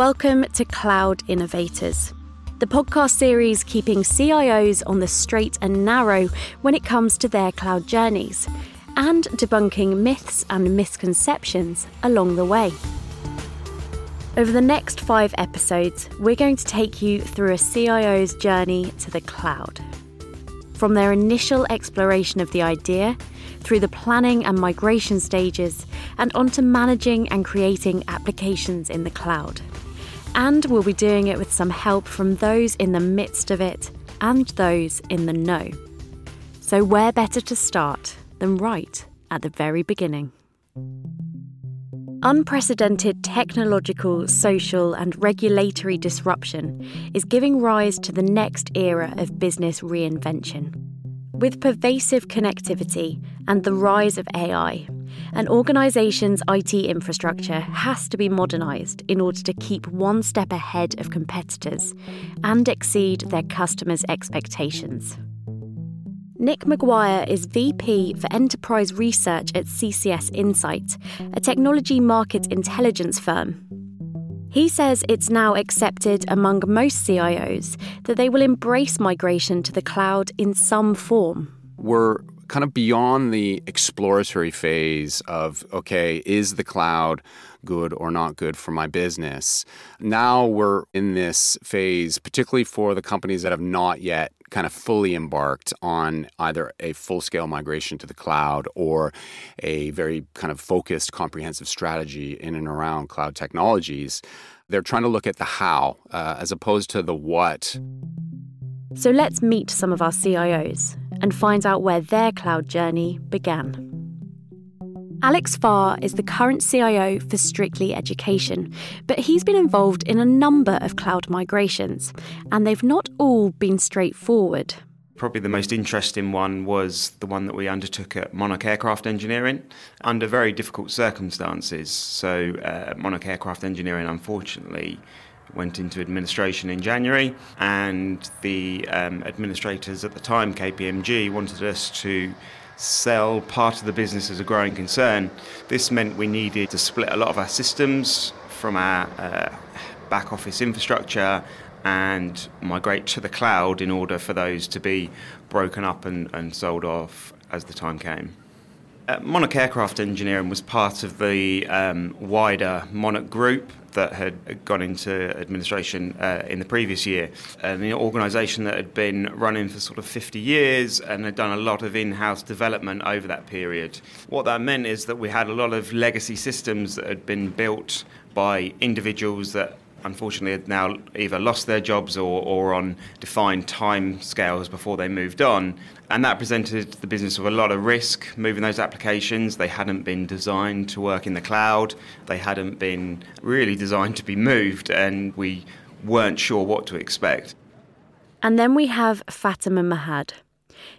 Welcome to Cloud Innovators, the podcast series keeping CIOs on the straight and narrow when it comes to their cloud journeys and debunking myths and misconceptions along the way. Over the next five episodes, we're going to take you through a CIO's journey to the cloud. From their initial exploration of the idea, through the planning and migration stages, and onto managing and creating applications in the cloud. And we'll be doing it with some help from those in the midst of it and those in the know. So, where better to start than right at the very beginning? Unprecedented technological, social, and regulatory disruption is giving rise to the next era of business reinvention. With pervasive connectivity and the rise of AI, an organisation's IT infrastructure has to be modernised in order to keep one step ahead of competitors and exceed their customers' expectations. Nick McGuire is VP for Enterprise Research at CCS Insight, a technology market intelligence firm. He says it's now accepted among most CIOs that they will embrace migration to the cloud in some form. We're kind of beyond the exploratory phase of, okay, is the cloud good or not good for my business? Now we're in this phase, particularly for the companies that have not yet kind of fully embarked on either a full scale migration to the cloud or a very kind of focused, comprehensive strategy in and around cloud technologies. They're trying to look at the how uh, as opposed to the what. So let's meet some of our CIOs and find out where their cloud journey began. Alex Farr is the current CIO for Strictly Education, but he's been involved in a number of cloud migrations, and they've not all been straightforward. Probably the most interesting one was the one that we undertook at Monarch Aircraft Engineering under very difficult circumstances. So, uh, Monarch Aircraft Engineering, unfortunately, went into administration in January, and the um, administrators at the time, KPMG, wanted us to sell part of the business as a growing concern. This meant we needed to split a lot of our systems from our uh, back office infrastructure and migrate to the cloud in order for those to be broken up and, and sold off as the time came. Uh, Monarch Aircraft Engineering was part of the um, wider Monarch Group that had gone into administration uh, in the previous year. An organisation that had been running for sort of 50 years and had done a lot of in house development over that period. What that meant is that we had a lot of legacy systems that had been built by individuals that unfortunately had now either lost their jobs or, or on defined time scales before they moved on. And that presented the business with a lot of risk moving those applications. They hadn't been designed to work in the cloud, they hadn't been really designed to be moved, and we weren't sure what to expect. And then we have Fatima Mahad.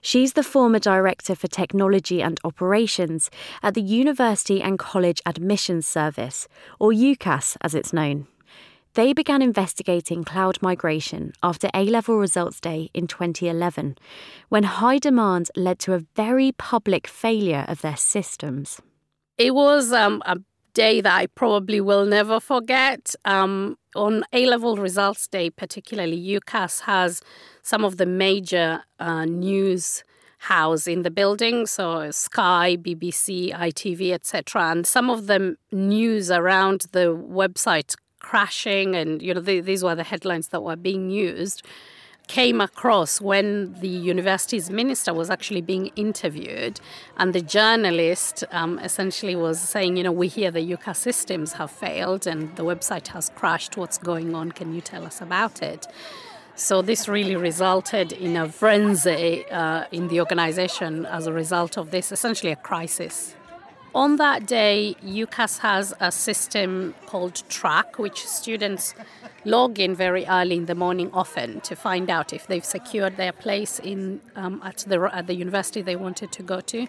She's the former Director for Technology and Operations at the University and College Admissions Service, or UCAS as it's known. They began investigating cloud migration after A level results day in 2011, when high demand led to a very public failure of their systems. It was um, a day that I probably will never forget. Um, on A level results day, particularly, UCAS has some of the major uh, news house in the building so sky bbc itv etc and some of the news around the website crashing, and you know the, these were the headlines that were being used. Came across when the university's minister was actually being interviewed, and the journalist um, essentially was saying, You know, we hear the UCA systems have failed and the website has crashed. What's going on? Can you tell us about it? So, this really resulted in a frenzy uh, in the organization as a result of this, essentially a crisis on that day, UCAS has a system called Track, which students log in very early in the morning often to find out if they've secured their place in um, at the at the university they wanted to go to.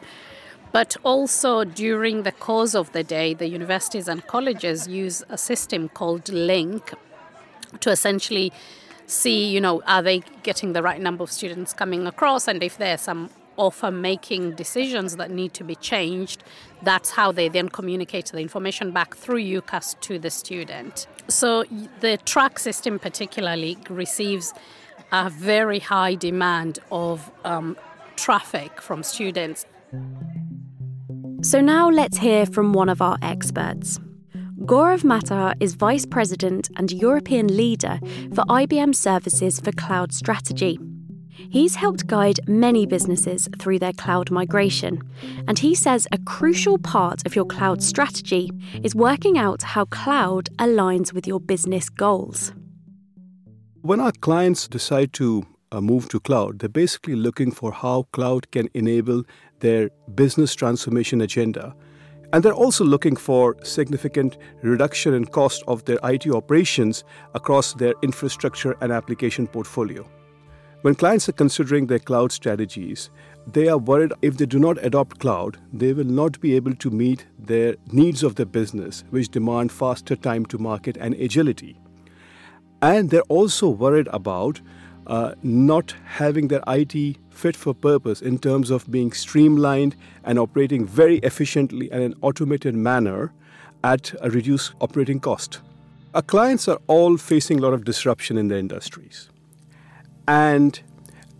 But also during the course of the day, the universities and colleges use a system called Link to essentially see, you know, are they getting the right number of students coming across, and if there's some offer making decisions that need to be changed, that's how they then communicate the information back through UCAS to the student. So the track system, particularly, receives a very high demand of um, traffic from students. So now let's hear from one of our experts. Gaurav Matar is Vice President and European leader for IBM Services for Cloud Strategy. He's helped guide many businesses through their cloud migration, and he says a crucial part of your cloud strategy is working out how cloud aligns with your business goals. When our clients decide to uh, move to cloud, they're basically looking for how cloud can enable their business transformation agenda. And they're also looking for significant reduction in cost of their IT operations across their infrastructure and application portfolio. When clients are considering their cloud strategies, they are worried if they do not adopt cloud, they will not be able to meet their needs of their business, which demand faster time to market and agility. And they're also worried about uh, not having their IT fit for purpose in terms of being streamlined and operating very efficiently and in an automated manner at a reduced operating cost. Our clients are all facing a lot of disruption in their industries. And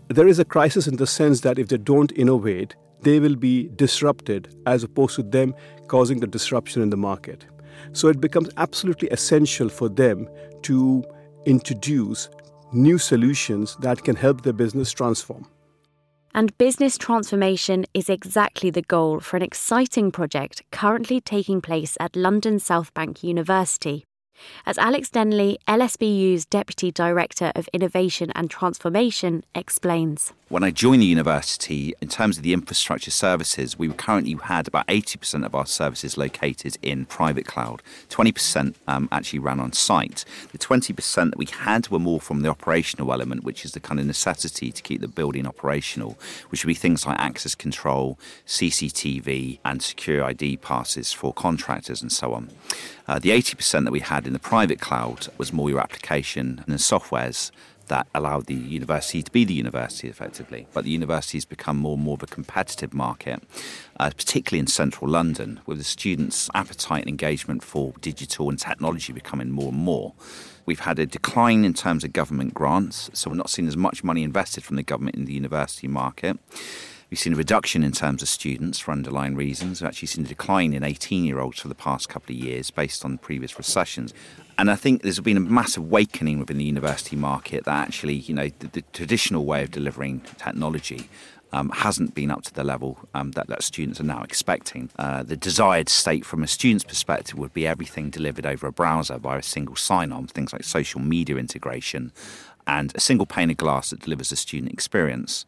there is a crisis in the sense that if they don't innovate, they will be disrupted as opposed to them causing the disruption in the market. So it becomes absolutely essential for them to introduce new solutions that can help their business transform. And business transformation is exactly the goal for an exciting project currently taking place at London South Bank University as Alex Denley, LSBU's Deputy Director of Innovation and Transformation, explains. When I joined the university, in terms of the infrastructure services, we currently had about 80% of our services located in private cloud. 20% um, actually ran on site. The 20% that we had were more from the operational element, which is the kind of necessity to keep the building operational, which would be things like access control, CCTV, and secure ID passes for contractors and so on. Uh, the 80% that we had in the private cloud was more your application and the softwares that allowed the university to be the university effectively. But the university has become more and more of a competitive market, uh, particularly in central London, with the students' appetite and engagement for digital and technology becoming more and more. We've had a decline in terms of government grants, so we're not seeing as much money invested from the government in the university market. We've seen a reduction in terms of students for underlying reasons. We've actually seen a decline in 18 year olds for the past couple of years based on previous recessions. And I think there's been a massive awakening within the university market that actually, you know, the, the traditional way of delivering technology um, hasn't been up to the level um, that, that students are now expecting. Uh, the desired state from a student's perspective would be everything delivered over a browser by a single sign on, things like social media integration, and a single pane of glass that delivers a student experience.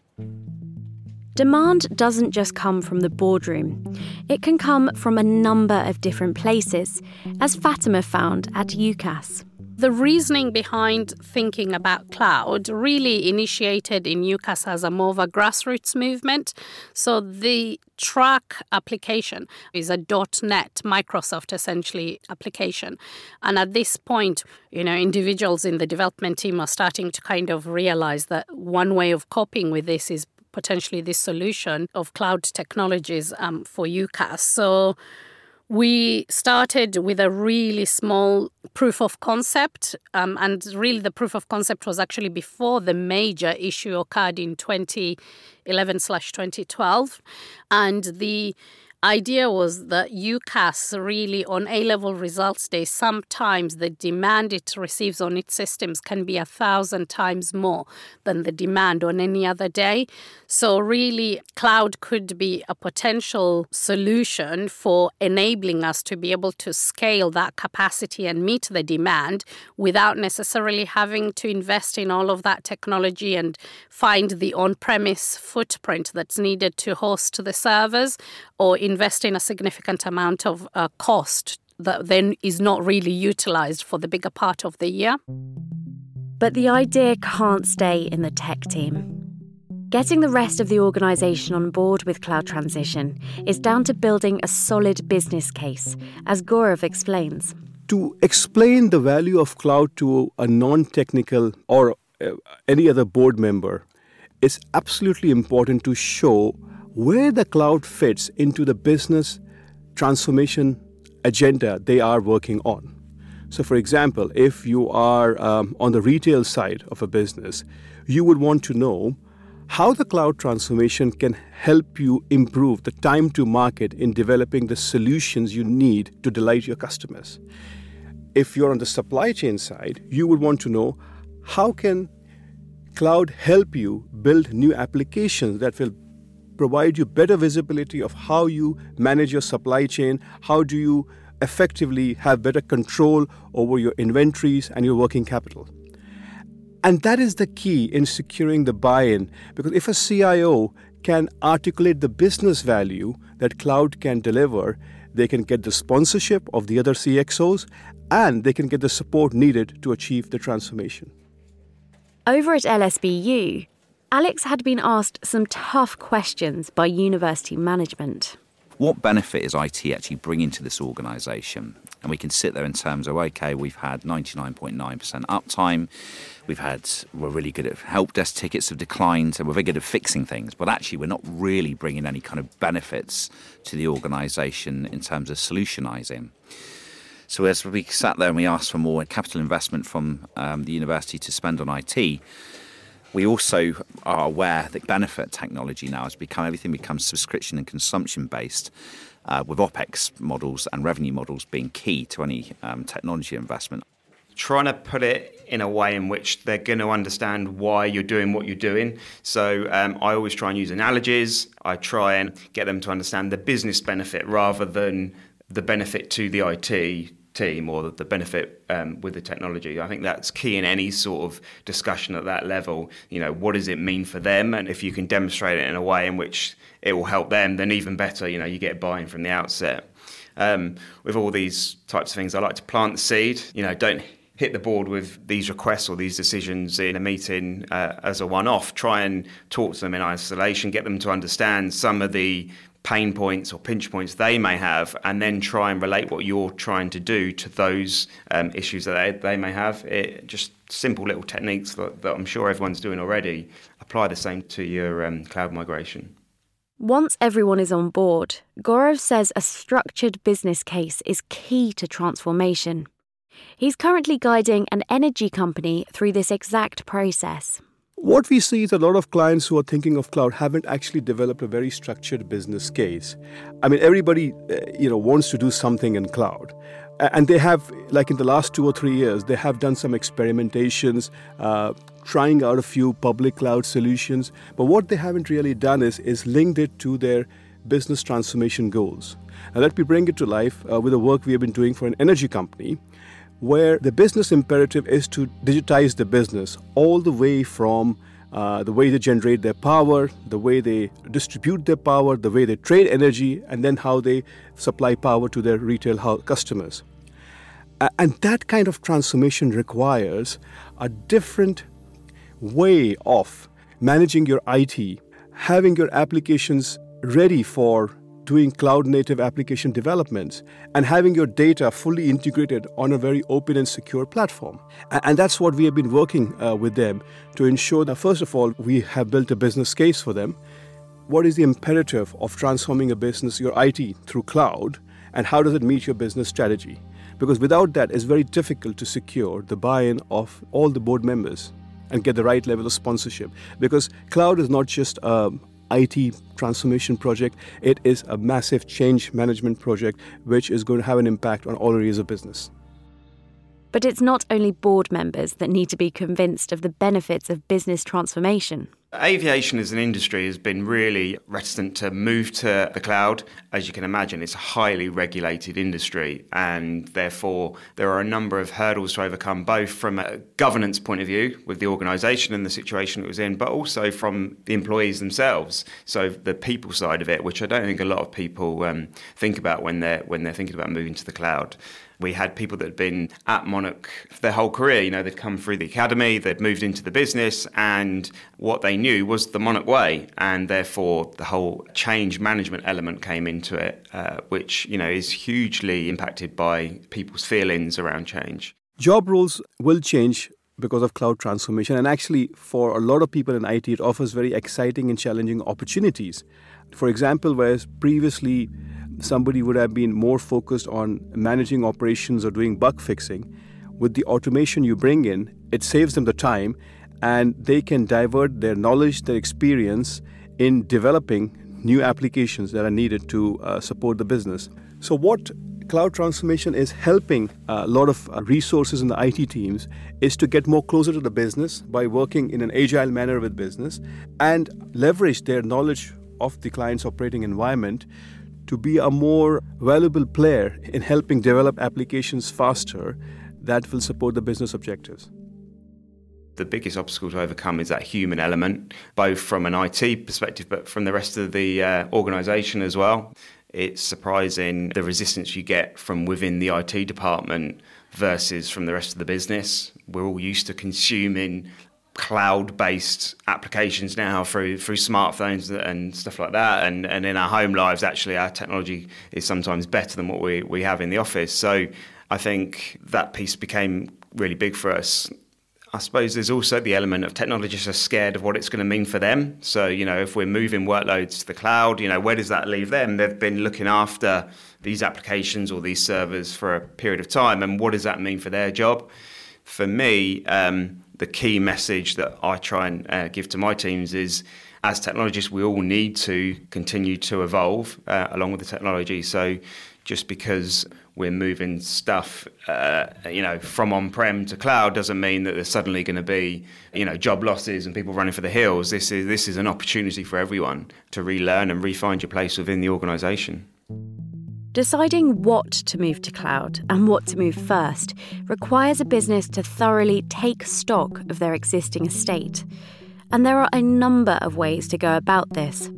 Demand doesn't just come from the boardroom, it can come from a number of different places, as Fatima found at UCAS. The reasoning behind thinking about cloud really initiated in UCAS as a more of a grassroots movement. So the track application is a .NET Microsoft essentially application. And at this point, you know, individuals in the development team are starting to kind of realize that one way of coping with this is potentially this solution of cloud technologies um, for UCAS. So we started with a really small proof of concept, um, and really the proof of concept was actually before the major issue occurred in 2011 slash 2012, and the idea was that UCAS really on A level results day, sometimes the demand it receives on its systems can be a thousand times more than the demand on any other day. So, really, cloud could be a potential solution for enabling us to be able to scale that capacity and meet the demand without necessarily having to invest in all of that technology and find the on premise footprint that's needed to host the servers or invest in a significant amount of uh, cost that then is not really utilized for the bigger part of the year. But the idea can't stay in the tech team. Getting the rest of the organisation on board with cloud transition is down to building a solid business case, as Gaurav explains. To explain the value of cloud to a non technical or uh, any other board member, it's absolutely important to show where the cloud fits into the business transformation agenda they are working on. So, for example, if you are um, on the retail side of a business, you would want to know how the cloud transformation can help you improve the time to market in developing the solutions you need to delight your customers. If you're on the supply chain side, you would want to know how can cloud help you build new applications that will provide you better visibility of how you manage your supply chain, how do you effectively have better control over your inventories and your working capital. And that is the key in securing the buy in because if a CIO can articulate the business value that cloud can deliver, they can get the sponsorship of the other CXOs and they can get the support needed to achieve the transformation. Over at LSBU, Alex had been asked some tough questions by university management. What benefit is IT actually bringing to this organisation? And we can sit there in terms of, okay, we've had 99.9% uptime, we've had, we're really good at help desk tickets have declined, and we're very good at fixing things, but actually we're not really bringing any kind of benefits to the organisation in terms of solutionising. So as we sat there and we asked for more capital investment from um, the university to spend on IT, we also are aware that benefit technology now has become everything becomes subscription and consumption based. Uh, with OPEX models and revenue models being key to any um, technology investment. Trying to put it in a way in which they're going to understand why you're doing what you're doing. So um, I always try and use analogies. I try and get them to understand the business benefit rather than the benefit to the IT team or the benefit um, with the technology. I think that's key in any sort of discussion at that level. You know, what does it mean for them? And if you can demonstrate it in a way in which it will help them, then even better, you know, you get buy-in from the outset. Um, with all these types of things, I like to plant the seed. You know, don't hit the board with these requests or these decisions in a meeting uh, as a one-off. Try and talk to them in isolation, get them to understand some of the pain points or pinch points they may have, and then try and relate what you're trying to do to those um, issues that they, they may have. It, just simple little techniques that, that, I'm sure everyone's doing already. Apply the same to your um, cloud migration. Once everyone is on board, Gaurav says a structured business case is key to transformation. He's currently guiding an energy company through this exact process. What we see is a lot of clients who are thinking of cloud haven't actually developed a very structured business case. I mean, everybody, uh, you know, wants to do something in cloud. And they have, like in the last two or three years, they have done some experimentations, uh, trying out a few public cloud solutions. But what they haven't really done is, is linked it to their business transformation goals. Now, let me bring it to life uh, with the work we have been doing for an energy company where the business imperative is to digitize the business all the way from uh, the way they generate their power, the way they distribute their power, the way they trade energy, and then how they supply power to their retail customers. And that kind of transformation requires a different way of managing your IT, having your applications ready for doing cloud native application developments and having your data fully integrated on a very open and secure platform. And that's what we have been working uh, with them to ensure that, first of all, we have built a business case for them. What is the imperative of transforming a business, your IT, through cloud, and how does it meet your business strategy? Because without that, it's very difficult to secure the buy in of all the board members and get the right level of sponsorship. Because cloud is not just um, IT transformation project. It is a massive change management project which is going to have an impact on all areas of business. But it's not only board members that need to be convinced of the benefits of business transformation. Aviation as an industry has been really reticent to move to the cloud. As you can imagine, it's a highly regulated industry, and therefore there are a number of hurdles to overcome, both from a governance point of view with the organisation and the situation it was in, but also from the employees themselves. So the people side of it, which I don't think a lot of people um, think about when they're when they're thinking about moving to the cloud. We had people that had been at Monarch their whole career. You know, they'd come through the academy, they'd moved into the business, and what they knew was the Monarch way. And therefore, the whole change management element came into it, uh, which, you know, is hugely impacted by people's feelings around change. Job roles will change because of cloud transformation. And actually, for a lot of people in IT, it offers very exciting and challenging opportunities. For example, whereas previously somebody would have been more focused on managing operations or doing bug fixing, with the automation you bring in, it saves them the time and they can divert their knowledge, their experience in developing new applications that are needed to uh, support the business. So, what cloud transformation is helping a lot of uh, resources in the IT teams is to get more closer to the business by working in an agile manner with business and leverage their knowledge of the client's operating environment to be a more valuable player in helping develop applications faster that will support the business objectives the biggest obstacle to overcome is that human element, both from an IT perspective, but from the rest of the uh, organisation as well. It's surprising the resistance you get from within the IT department versus from the rest of the business. We're all used to consuming cloud-based applications now through through smartphones and stuff like that and and in our home lives actually our technology is sometimes better than what we, we have in the office so I think that piece became really big for us I suppose there's also the element of technologists are scared of what it's going to mean for them. So, you know, if we're moving workloads to the cloud, you know, where does that leave them? They've been looking after these applications or these servers for a period of time, and what does that mean for their job? For me, um, the key message that I try and uh, give to my teams is as technologists, we all need to continue to evolve uh, along with the technology. So, just because we're moving stuff, uh, you know, from on-prem to cloud doesn't mean that there's suddenly going to be, you know, job losses and people running for the hills. This is this is an opportunity for everyone to relearn and refine your place within the organisation. Deciding what to move to cloud and what to move first requires a business to thoroughly take stock of their existing estate. And there are a number of ways to go about this.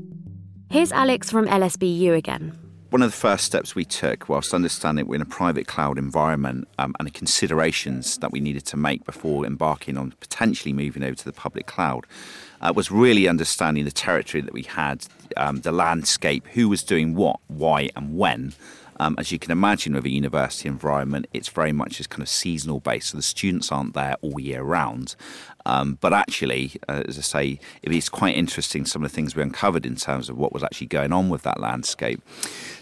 Here's Alex from LSBU again one of the first steps we took, whilst understanding we're in a private cloud environment um, and the considerations that we needed to make before embarking on potentially moving over to the public cloud, uh, was really understanding the territory that we had, um, the landscape, who was doing what, why, and when. Um, as you can imagine, with a university environment, it's very much this kind of seasonal based. So the students aren't there all year round. Um, but actually, uh, as I say, it is quite interesting some of the things we uncovered in terms of what was actually going on with that landscape.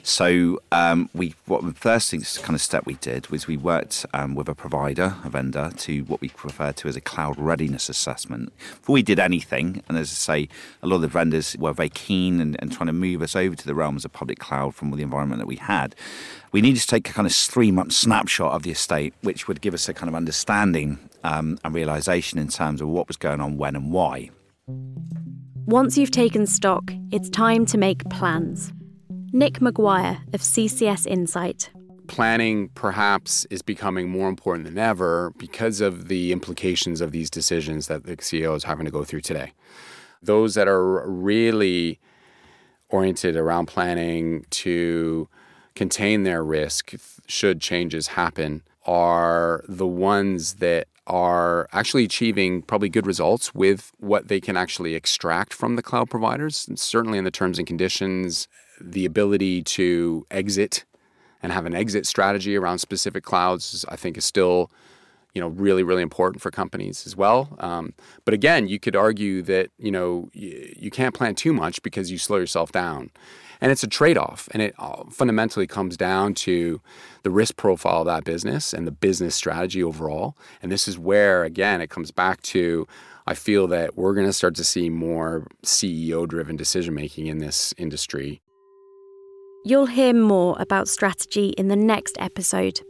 So we, we, what the first thing, kind of step we did was we worked um, with a provider, a vendor, to what we refer to as a cloud readiness assessment. Before we did anything, and as I say, a lot of the vendors were very keen and, and trying to move us over to the realms of public cloud from the environment that we had we needed to take a kind of three month snapshot of the estate, which would give us a kind of understanding um, and realization in terms of what was going on, when, and why. Once you've taken stock, it's time to make plans. Nick McGuire of CCS Insight. Planning perhaps is becoming more important than ever because of the implications of these decisions that the CEO is having to go through today. Those that are really oriented around planning to contain their risk should changes happen are the ones that are actually achieving probably good results with what they can actually extract from the cloud providers. And certainly in the terms and conditions, the ability to exit and have an exit strategy around specific clouds, I think, is still you know really really important for companies as well um, but again you could argue that you know you, you can't plan too much because you slow yourself down and it's a trade off. And it uh, fundamentally comes down to the risk profile of that business and the business strategy overall. And this is where, again, it comes back to I feel that we're going to start to see more CEO driven decision making in this industry. You'll hear more about strategy in the next episode.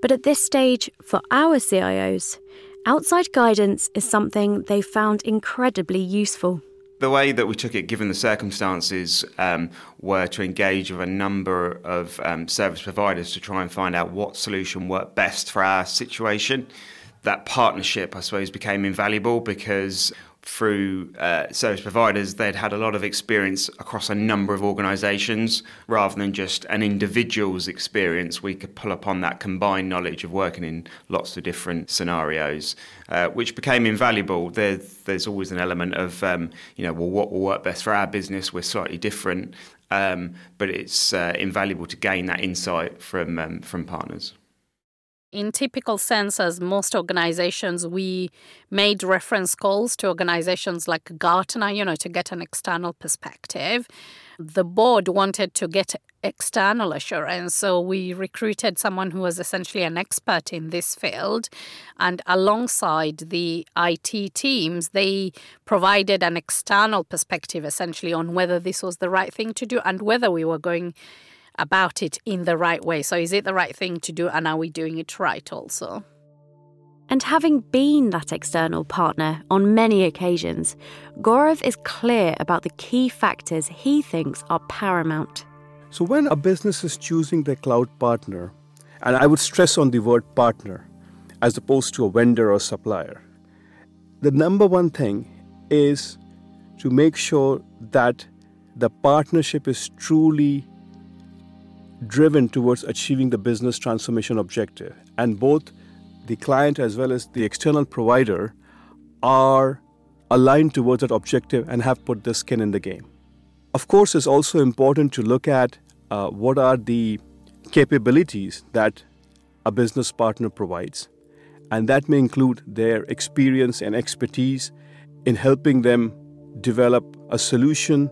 But at this stage, for our CIOs, outside guidance is something they found incredibly useful the way that we took it, given the circumstances, um, were to engage with a number of um, service providers to try and find out what solution worked best for our situation. That partnership, I suppose, became invaluable because through uh, service providers, they'd had a lot of experience across a number of organisations rather than just an individual's experience. We could pull upon that combined knowledge of working in lots of different scenarios, uh, which became invaluable. There, there's always an element of, um, you know, well, what will work best for our business? We're slightly different, um, but it's uh, invaluable to gain that insight from um, from partners. In typical sense, as most organizations, we made reference calls to organizations like Gartner, you know, to get an external perspective. The board wanted to get external assurance, so we recruited someone who was essentially an expert in this field. And alongside the IT teams, they provided an external perspective essentially on whether this was the right thing to do and whether we were going about it in the right way. So, is it the right thing to do, and are we doing it right also? And having been that external partner on many occasions, Gaurav is clear about the key factors he thinks are paramount. So, when a business is choosing their cloud partner, and I would stress on the word partner as opposed to a vendor or supplier, the number one thing is to make sure that the partnership is truly driven towards achieving the business transformation objective. And both the client as well as the external provider are aligned towards that objective and have put their skin in the game. Of course, it's also important to look at uh, what are the capabilities that a business partner provides. And that may include their experience and expertise in helping them develop a solution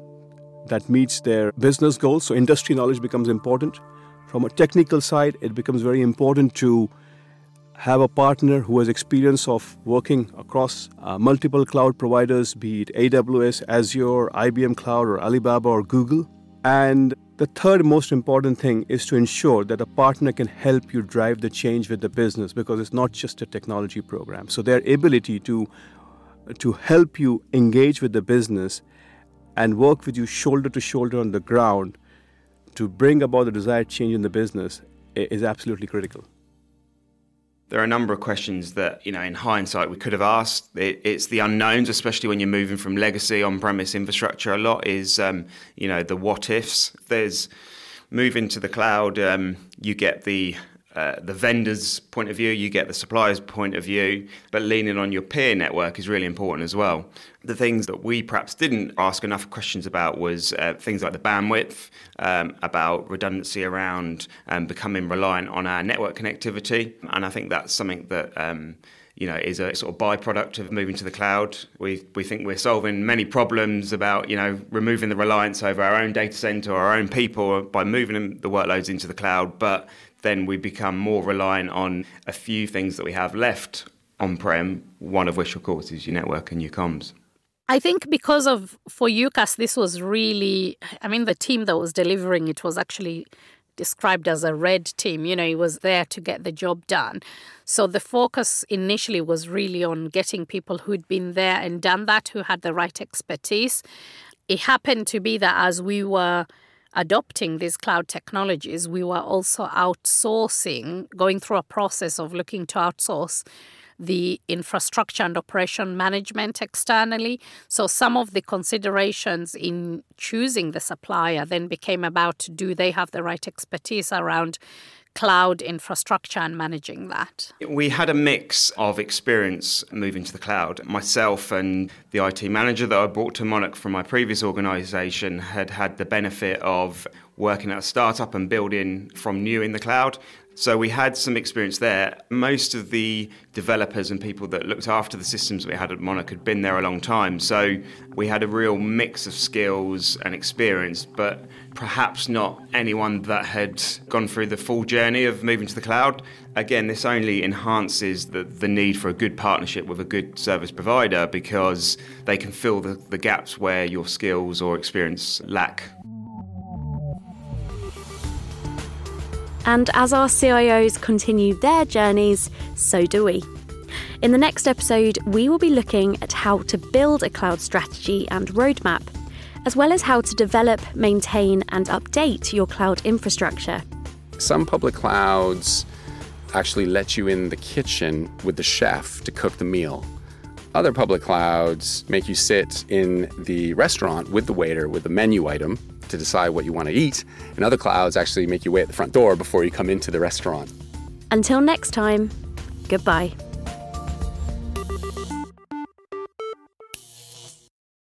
that meets their business goals. So, industry knowledge becomes important. From a technical side, it becomes very important to have a partner who has experience of working across uh, multiple cloud providers, be it AWS, Azure, IBM Cloud, or Alibaba or Google. And the third most important thing is to ensure that a partner can help you drive the change with the business because it's not just a technology program. So their ability to to help you engage with the business and work with you shoulder to shoulder on the ground to bring about the desired change in the business is absolutely critical. There are a number of questions that, you know, in hindsight we could have asked. It, it's the unknowns, especially when you're moving from legacy on-premise infrastructure. A lot is, um, you know, the what ifs. There's moving to the cloud. Um, you get the uh, the vendor's point of view, you get the supplier's point of view, but leaning on your peer network is really important as well. The things that we perhaps didn't ask enough questions about was uh, things like the bandwidth, um, about redundancy around um, becoming reliant on our network connectivity, and I think that's something that. Um, you know, is a sort of byproduct of moving to the cloud. We we think we're solving many problems about you know removing the reliance over our own data center our own people by moving the workloads into the cloud. But then we become more reliant on a few things that we have left on prem, one of which, of course, is your network and your comms. I think because of for UCAS, this was really, I mean, the team that was delivering it was actually described as a red team. You know, it was there to get the job done. So the focus initially was really on getting people who'd been there and done that, who had the right expertise. It happened to be that as we were adopting these cloud technologies, we were also outsourcing, going through a process of looking to outsource the infrastructure and operation management externally. So some of the considerations in choosing the supplier then became about do they have the right expertise around cloud infrastructure and managing that? We had a mix of experience moving to the cloud. Myself and the IT manager that I brought to Monarch from my previous organization had had the benefit of working at a startup and building from new in the cloud. So we had some experience there. Most of the developers and people that looked after the systems we had at Monarch had been there a long time. So we had a real mix of skills and experience, but perhaps not anyone that had gone through the full journey of moving to the cloud. Again, this only enhances the, the need for a good partnership with a good service provider because they can fill the, the gaps where your skills or experience lack. And as our CIOs continue their journeys, so do we. In the next episode, we will be looking at how to build a cloud strategy and roadmap, as well as how to develop, maintain, and update your cloud infrastructure. Some public clouds actually let you in the kitchen with the chef to cook the meal. Other public clouds make you sit in the restaurant with the waiter with the menu item to decide what you want to eat, and other clouds actually make you wait at the front door before you come into the restaurant. Until next time, goodbye.